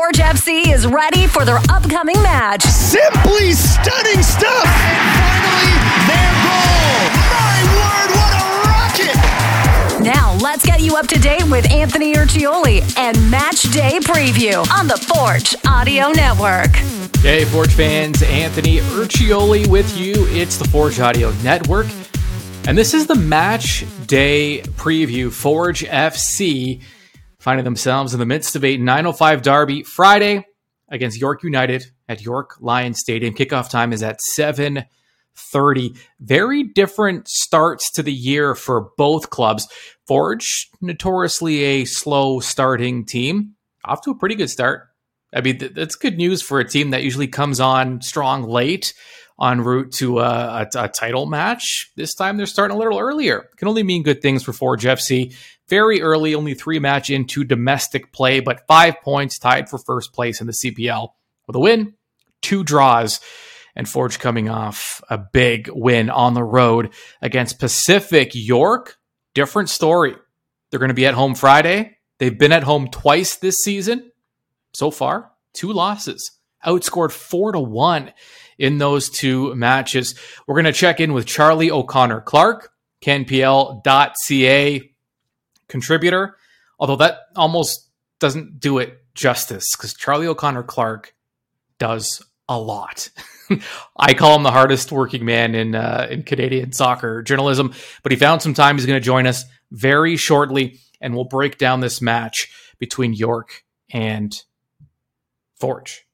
Forge FC is ready for their upcoming match. Simply stunning stuff. And finally, their goal. My word, what a rocket! Now, let's get you up to date with Anthony Urciuoli and Match Day Preview on the Forge Audio Network. Hey, Forge fans, Anthony Urciuoli with you. It's the Forge Audio Network. And this is the match day preview. Forge FC finding themselves in the midst of a 905 derby Friday against York United at York Lions Stadium. Kickoff time is at 7:30. Very different starts to the year for both clubs. Forge, notoriously a slow starting team, off to a pretty good start. I mean, that's good news for a team that usually comes on strong late en route to a, a, a, title match. This time they're starting a little earlier. Can only mean good things for Forge FC. Very early, only three match into domestic play, but five points tied for first place in the CPL with a win, two draws, and Forge coming off a big win on the road against Pacific York. Different story. They're going to be at home Friday. They've been at home twice this season so far, two losses outscored four to one in those two matches. We're going to check in with Charlie O'Connor Clarke, CanPL.ca contributor, although that almost doesn't do it justice because Charlie O'Connor Clarke does a lot. I call him the hardest working man in uh, in Canadian soccer journalism, but he found some time. He's going to join us very shortly, and we'll break down this match between York and Forge.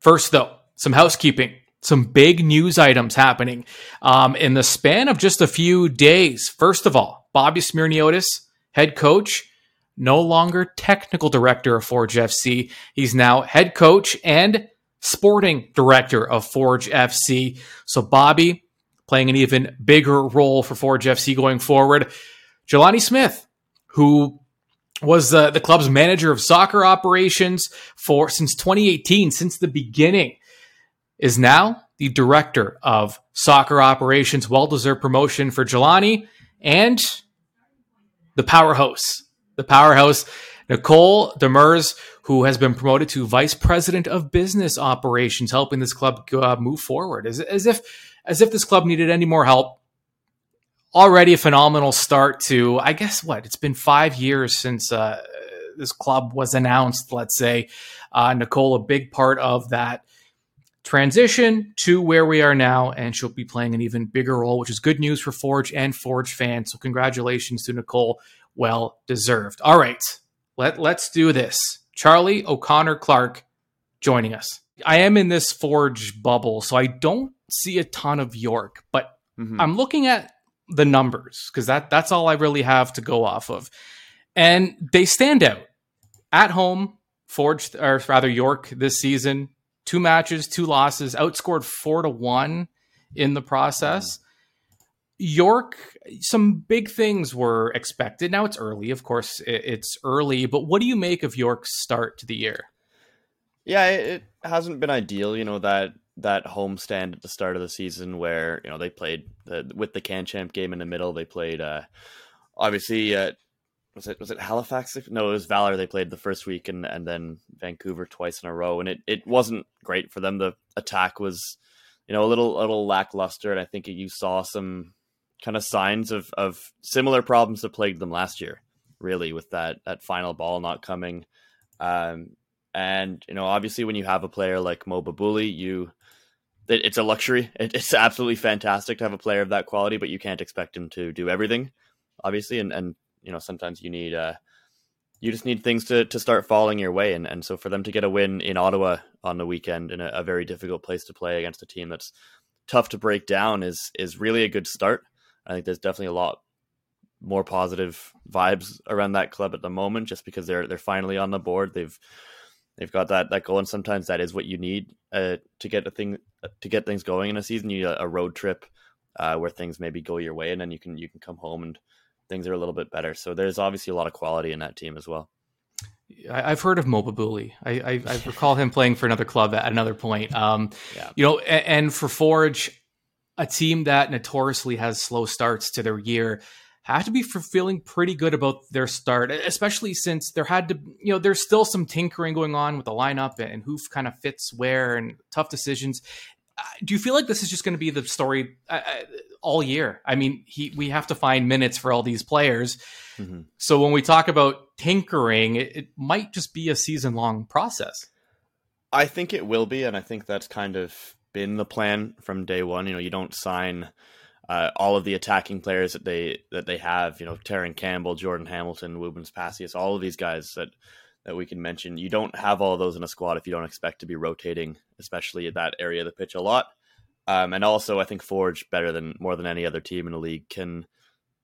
First, though, some housekeeping some big news items happening um, in the span of just a few days. First of all, Bobby Smirniotis, head coach, no longer technical director of Forge FC. He's now head coach and sporting director of Forge FC. So Bobby playing an even bigger role for Forge FC going forward. Jelani Smith, who was uh, the club's manager of soccer operations for since 2018, since the beginning is now the director of soccer operations. Well deserved promotion for Jelani and the powerhouse, the powerhouse, Nicole Demers, who has been promoted to vice president of business operations, helping this club uh, move forward. As, as if, as if this club needed any more help. Already a phenomenal start to, I guess, what it's been five years since uh, this club was announced. Let's say uh, Nicole, a big part of that transition to where we are now, and she'll be playing an even bigger role, which is good news for Forge and Forge fans. So congratulations to Nicole, well deserved. All right, let let's do this. Charlie O'Connor Clarke joining us. I am in this Forge bubble, so I don't see a ton of York, but mm-hmm. I'm looking at the numbers because that that's all I really have to go off of, and they stand out at home. Forge, or rather York, this season two matches, two losses, outscored four to one in the process. York, some big things were expected. Now it's early, of course, it's early, but what do you make of York's start to the year? Yeah, it hasn't been ideal, you know, that that homestand at the start of the season where, you know, they played the, with the Can Champ game in the middle, they played uh obviously uh was it was it Halifax? No, it was Valor. They played the first week, and and then Vancouver twice in a row, and it it wasn't great for them. The attack was, you know, a little a little lackluster, and I think you saw some kind of signs of of similar problems that plagued them last year. Really, with that that final ball not coming, um, and you know, obviously, when you have a player like Mo Babouli, you it, it's a luxury. It, it's absolutely fantastic to have a player of that quality, but you can't expect him to do everything, obviously, and and you know sometimes you need uh you just need things to to start falling your way and and so for them to get a win in Ottawa on the weekend in a, a very difficult place to play against a team that's tough to break down is is really a good start. I think there's definitely a lot more positive vibes around that club at the moment just because they're they're finally on the board. They've they've got that that goal and sometimes that is what you need uh, to get a thing to get things going in a season. You need a, a road trip uh, where things maybe go your way and then you can you can come home and things are a little bit better. So there's obviously a lot of quality in that team as well. I've heard of Mo Babouli. I, I, I, recall him playing for another club at another point. Um, yeah. You know, and, and, for Forge, a team that notoriously has slow starts to their year, have to be feeling pretty good about their start, especially since there had to, you know, there's still some tinkering going on with the lineup and who kind of fits where and tough decisions. Do you feel like this is just going to be the story uh, uh, all year? I mean, he we have to find minutes for all these players. Mm-hmm. So when we talk about tinkering, it, it might just be a season long process. I think it will be, and I think that's kind of been the plan from day one. You know, you don't sign uh, all of the attacking players that they that they have. You know, Terran Campbell, Jordan Hamilton, Woobens Pacius, all of these guys that that we can mention. You don't have all those in a squad if you don't expect to be rotating, especially at that area of the pitch a lot. Um, and also, I think Forge better than more than any other team in the league can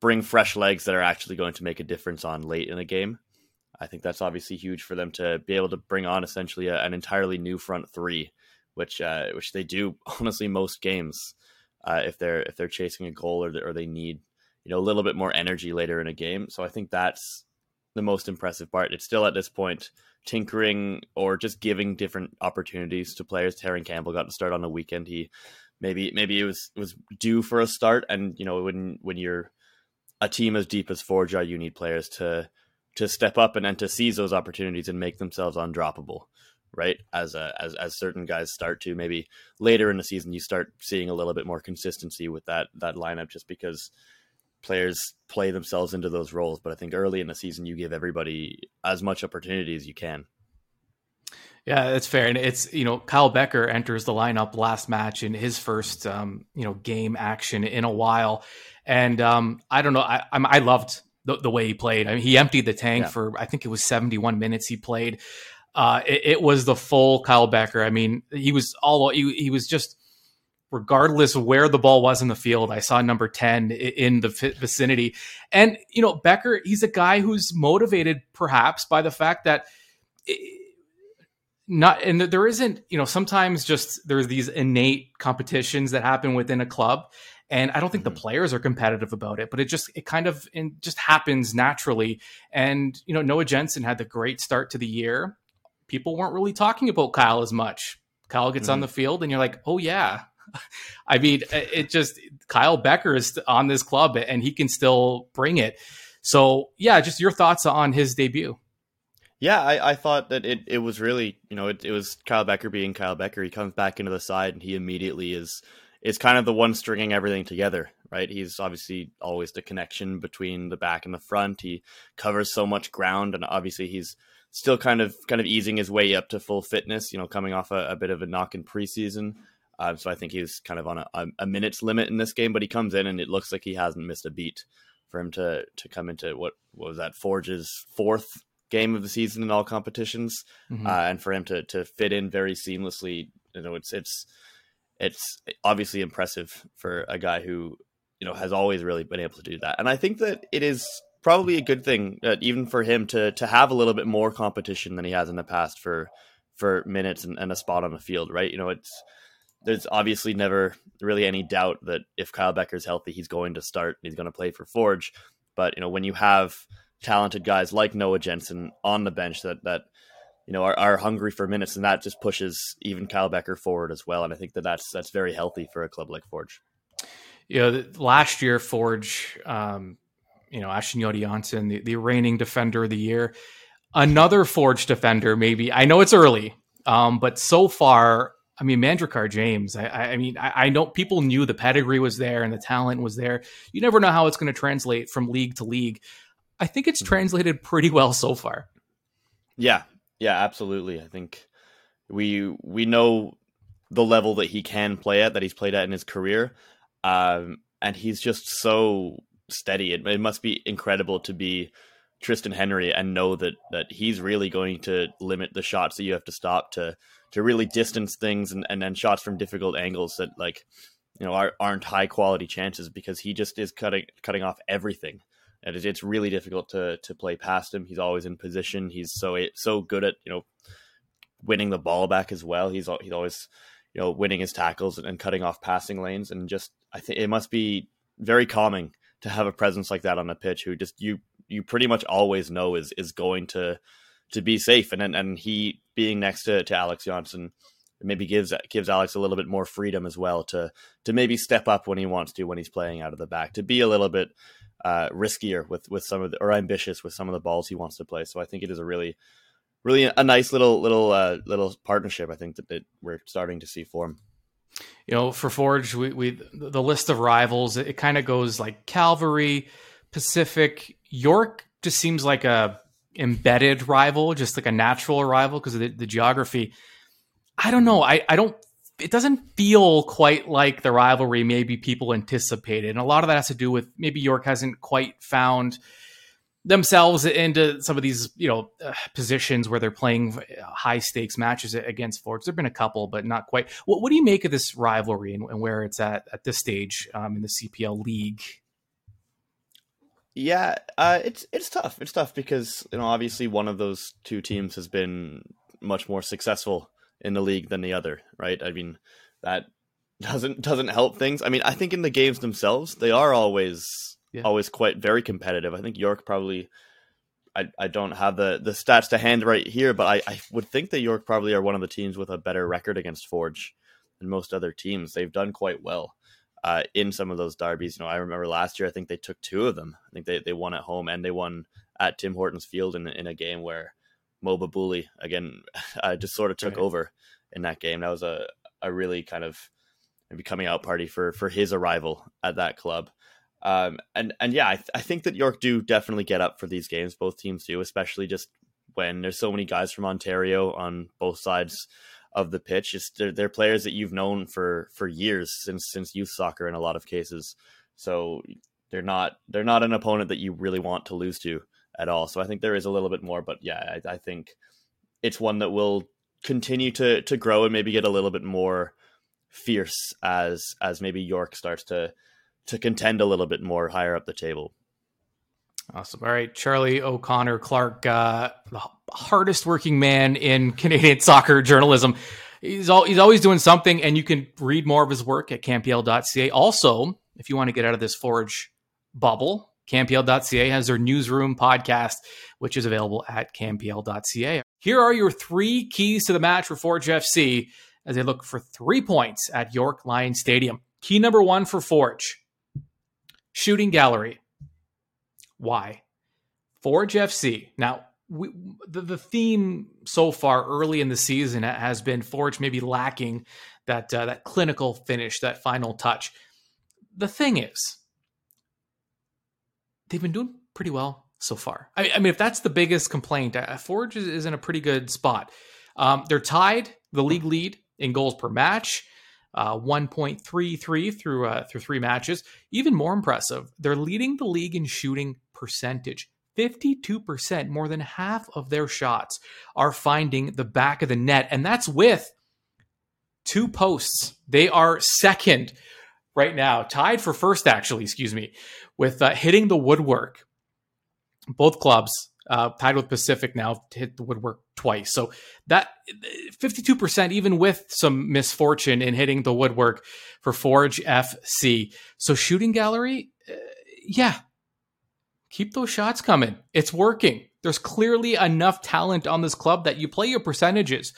bring fresh legs that are actually going to make a difference on late in a game. I think that's obviously huge for them to be able to bring on essentially a, an entirely new front three, which uh, which they do honestly most games uh, if they're if they're chasing a goal or, or they need you know a little bit more energy later in a game. So I think that's the most impressive part. It's still at this point tinkering or just giving different opportunities to players. Terran Campbell got to start on the weekend. He maybe maybe it was was due for a start, and you know when when you're a team as deep as Forge are, you need players to to step up and, and to seize those opportunities and make themselves undroppable right? As a, as as certain guys start to maybe later in the season, you start seeing a little bit more consistency with that that lineup, just because players play themselves into those roles. But I think early in the season, you give everybody as much opportunity as you can. Yeah, that's fair. And it's, you know, Kyle Bekker enters the lineup last match in his first, um, you know, game action in a while. And um, I don't know, I, I'm, I loved the, the, way he played. I mean, he emptied the tank yeah. for, I think it was 71 minutes he played uh, it, it, was the full Kyle Bekker. I mean, he was all he, he was just regardless where the ball was in the field. I saw number ten in the vicinity, and you know Bekker. He's a guy who's motivated perhaps by the fact that. Not and there isn't you know sometimes just there's these innate competitions that happen within a club and i don't think mm-hmm. the players are competitive about it but it just it kind of it just happens naturally and you know noah jensen had the great start to the year people weren't really talking about Kyle as much. Kyle gets mm-hmm. on the field, and you're like, oh yeah. I mean, it just Kyle Bekker is on this club, and he can still bring it. So yeah, just your thoughts on his debut. Yeah, I, I thought that it, it was really, you know, it, it was Kyle Bekker being Kyle Bekker. He comes back into the side and he immediately is is kind of the one stringing everything together, right? He's obviously always the connection between the back and the front. He covers so much ground and obviously he's still kind of kind of easing his way up to full fitness. You know, coming off a, a bit of a knock in preseason. Uh, so I think he's kind of on a, a, minutes limit in this game, but he comes in and it looks like he hasn't missed a beat for him to to come into what, what was that Forge's fourth game of the season in all competitions, mm-hmm. uh, and for him to to fit in very seamlessly. You know, it's it's it's obviously impressive for a guy who you know has always really been able to do that, and I think that it is probably a good thing, uh, even for him to to have a little bit more competition than he has in the past for for minutes and, and a spot on the field. Right? You know, it's there's obviously never really any doubt that if Kyle Bekker's healthy, he's going to start. and He's going to play for Forge. But you know, when you have talented guys like Noah Jensen on the bench that that you know are, are hungry for minutes, and that just pushes even Kyle Bekker forward as well. And I think that that's that's very healthy for a club like Forge. You know, last year Forge um, you know, Achinioti the, the reigning defender of the year. Another Forge defender, maybe. I know it's early, um, but so far, I mean, Manjrekar James, I, I mean, I, I, know people knew the pedigree was there and the talent was there. You never know how it's going to translate from league to league. I think it's mm-hmm. translated pretty well so far. Yeah, yeah, absolutely. I think we we know the level that he can play at, that he's played at in his career, um, and he's just so steady. It, it must be incredible to be Tristan Henry and know that that he's really going to limit the shots that you have to stop to to really distance things and and then shots from difficult angles that like you know are, aren't high quality chances because he just is cutting cutting off everything and it's really difficult to to play past him. He's always in position. He's so eh, so good at you know winning the ball back as well. He's he's always you know winning his tackles and, and cutting off passing lanes and just I think it must be very calming to have a presence like that on the pitch who just you you pretty much always know is is going to to be safe and and and he being next to, to Alex Johnsson maybe gives gives Alex a little bit more freedom as well to to maybe step up when he wants to when he's playing out of the back to be a little bit uh, riskier with with some of the or ambitious with some of the balls he wants to play. So I think it is a really really a nice little little uh, little partnership. I think that, that we're starting to see form. You know, for Forge, we, we the list of rivals it, it kind of goes like Calvary, Pacific, York. Just seems like a embedded rival, just like a natural rival because of the, the geography. I don't know. I, I don't it doesn't feel quite like the rivalry maybe people anticipated. And a lot of that has to do with maybe York hasn't quite found themselves into some of these, you know, uh, positions where they're playing high stakes matches against Forge. There've been a couple, but not quite. What, what do you make of this rivalry and, and where it's at at this stage um, in the CPL league? Yeah, uh, it's it's tough. It's tough because you know obviously one of those two teams has been much more successful in the league than the other, right? I mean, that doesn't doesn't help things. I mean, I think in the games themselves, they are always yeah. always quite very competitive. I think York probably I, I don't have the, the stats to hand right here, but I, I would think that York probably are one of the teams with a better record against Forge than most other teams. They've done quite well uh, in some of those derbies. You know, I remember last year I think they took two of them. I think they, they won at home and they won at Tim Hortons Field in in a game where Mo Babouli again uh, just sort of took right. over in that game. That was a a really kind of maybe coming out party for for his arrival at that club. Um, and and yeah, I, th- I think that York do definitely get up for these games. Both teams do, especially just when there's so many guys from Ontario on both sides of the pitch. Just they're, they're players that you've known for for years since since youth soccer in a lot of cases. So they're not they're not an opponent that you really want to lose to at all. So I think there is a little bit more, but yeah, I, I think it's one that will continue to to grow and maybe get a little bit more fierce as as maybe York starts to to contend a little bit more higher up the table. Awesome. All right, Charlie O'Connor Clarke, uh, the hardest working man in Canadian soccer journalism. He's all, he's always doing something, and you can read more of his work at CanPL.ca. Also, if you want to get out of this Forge bubble, CanPL.ca has their newsroom podcast, which is available at CanPL.ca. Here are your three keys to the match for Forge FC as they look for three points at York Lion Stadium. Key number one for Forge shooting gallery. Why? Forge FC. Now, we, the, the theme so far early in the season has been Forge maybe lacking that uh, that clinical finish, that final touch. The thing is, they've been doing pretty well so far. I, I mean, if that's the biggest complaint, uh, Forge is, is, in a pretty good spot. Um, they're tied the league lead in goals per match, uh, 1.33 through uh, through three matches. Even more impressive, they're leading the league in shooting percentage. 52%, more than half of their shots are finding the back of the net, and that's with two posts. They are second right now, tied for first, actually, excuse me, with uh, hitting the woodwork. Both clubs uh, tied with Pacific now hit the woodwork twice. So that 52%, even with some misfortune in hitting the woodwork for Forge FC. So shooting gallery, uh, yeah, keep those shots coming. It's working. There's clearly enough talent on this club that you play your percentages.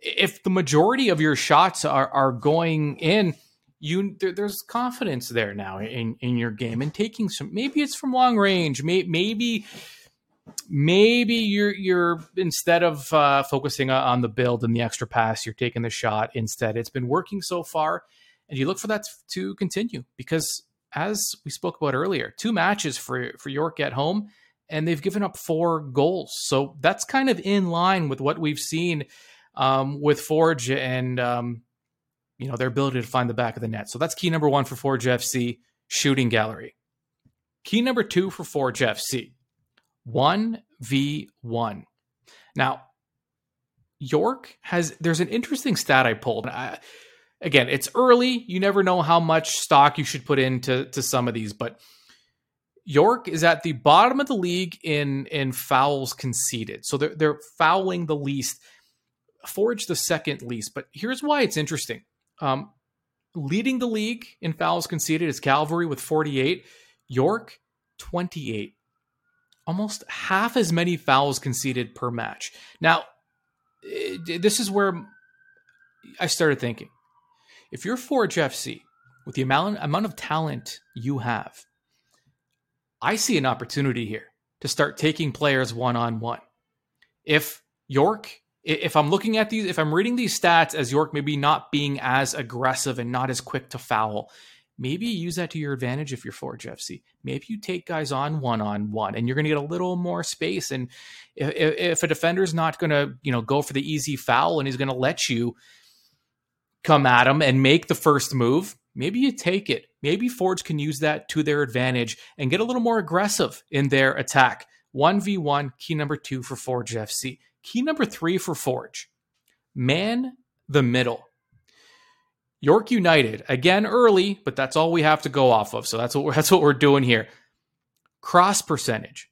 If the majority of your shots are, are going in, you there, there's confidence there now in in your game and taking some maybe it's from long range may, maybe maybe you're you're instead of uh, focusing on the build and the extra pass you're taking the shot instead it's been working so far and you look for that to continue because as we spoke about earlier two matches for for York at home and they've given up four goals so that's kind of in line with what we've seen um, with Forge and um, you know, their ability to find the back of the net. So that's key number one for Forge FC, shooting gallery. Key number two for Forge FC, 1v1. Now, York has, there's an interesting stat I pulled. I, again, it's early. You never know how much stock you should put into to some of these, but York is at the bottom of the league in in fouls conceded. So they're they're fouling the least. Forge the second least. But here's why it's interesting. Um, leading the league in fouls conceded is Calvary with 48, York 28. Almost half as many fouls conceded per match. Now, eh, this is where I started thinking. If you're Forge FC, with the amount, amount of talent you have, I see an opportunity here to start taking players one on one. If York, if I'm looking at these, if I'm reading these stats as York maybe not being as aggressive and not as quick to foul, maybe use that to your advantage if you're Forge FC. Maybe you take guys on one on one, and you're going to get a little more space. And if, if a defender's not going to, you know, go for the easy foul and he's going to let you come at him and make the first move, maybe you take it. Maybe Forge can use that to their advantage and get a little more aggressive in their attack. 1v1, key number two for Forge FC. Key number three for Forge man the middle. York United again early, but that's all we have to go off of. So that's what we're, that's what we're doing here. Cross percentage,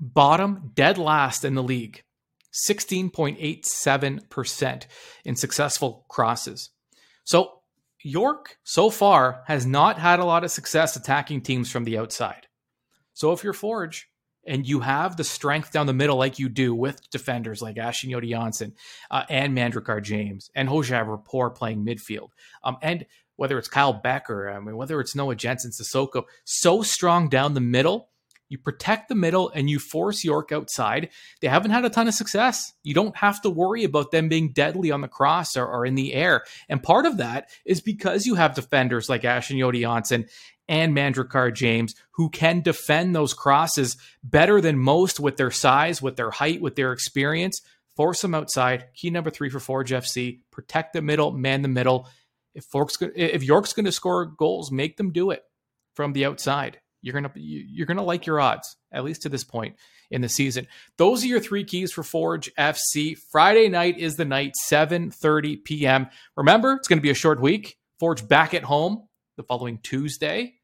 bottom dead last in the league, sixteen point eight seven percent in successful crosses. So York so far has not had a lot of success attacking teams from the outside. So if you're Forge, and you have the strength down the middle like you do with defenders like Achinioti-Jönsson uh, and Manjrekar James and Hojabrpour playing midfield. Um, and whether it's Kyle Bekker, I mean, whether it's Noah Jensen, Sissoko, so strong down the middle. You protect the middle and you force York outside. They haven't had a ton of success. You don't have to worry about them being deadly on the cross or, or in the air. And part of that is because you have defenders like Achinioti-Jönsson and Manjrekar James, who can defend those crosses better than most with their size, with their height, with their experience. Force them outside. Key number three for Forge FC: protect the middle, man the middle. If Fork's if York's going to score goals, make them do it from the outside. You're gonna you're gonna like your odds at least to this point in the season. Those are your three keys for Forge FC. Friday night is the night, 7:30 p.m. Remember, it's going to be a short week. Forge back at home the following Tuesday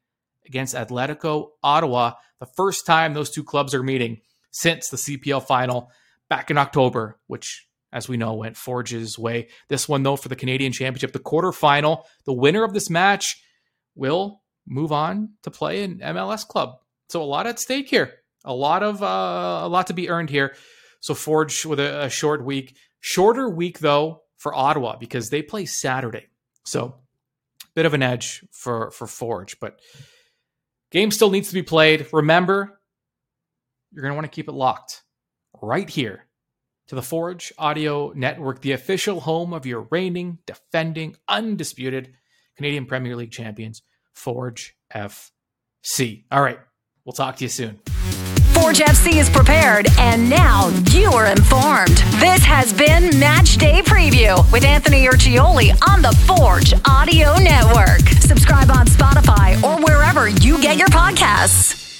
against Atletico Ottawa, the first time those two clubs are meeting since the CPL final back in October, which, as we know, went Forge's way. This one, though, for the Canadian Championship, the quarterfinal, the winner of this match will move on to play an MLS club. So a lot at stake here, a lot of uh, a lot to be earned here. So Forge with a, a short week, shorter week though for Ottawa because they play Saturday. So bit of an edge for for Forge, but game still needs to be played. Remember, you're going to want to keep it locked right here to the Forge Audio Network, the official home of your reigning, defending, undisputed Canadian Premier League champions, Forge FC. All right, we'll talk to you soon. Forge FC is prepared, and now you are informed. This has been Match Day Preview with Anthony Urciuoli on the Forge Audio Network. Subscribe on Spotify or wherever you get your podcasts.